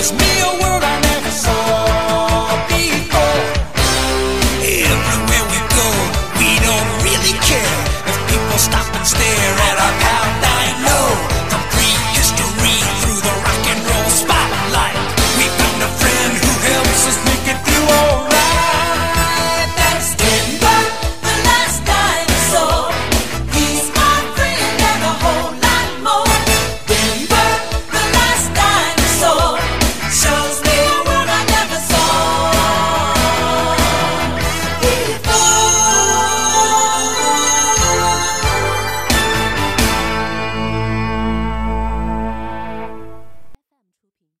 It's me.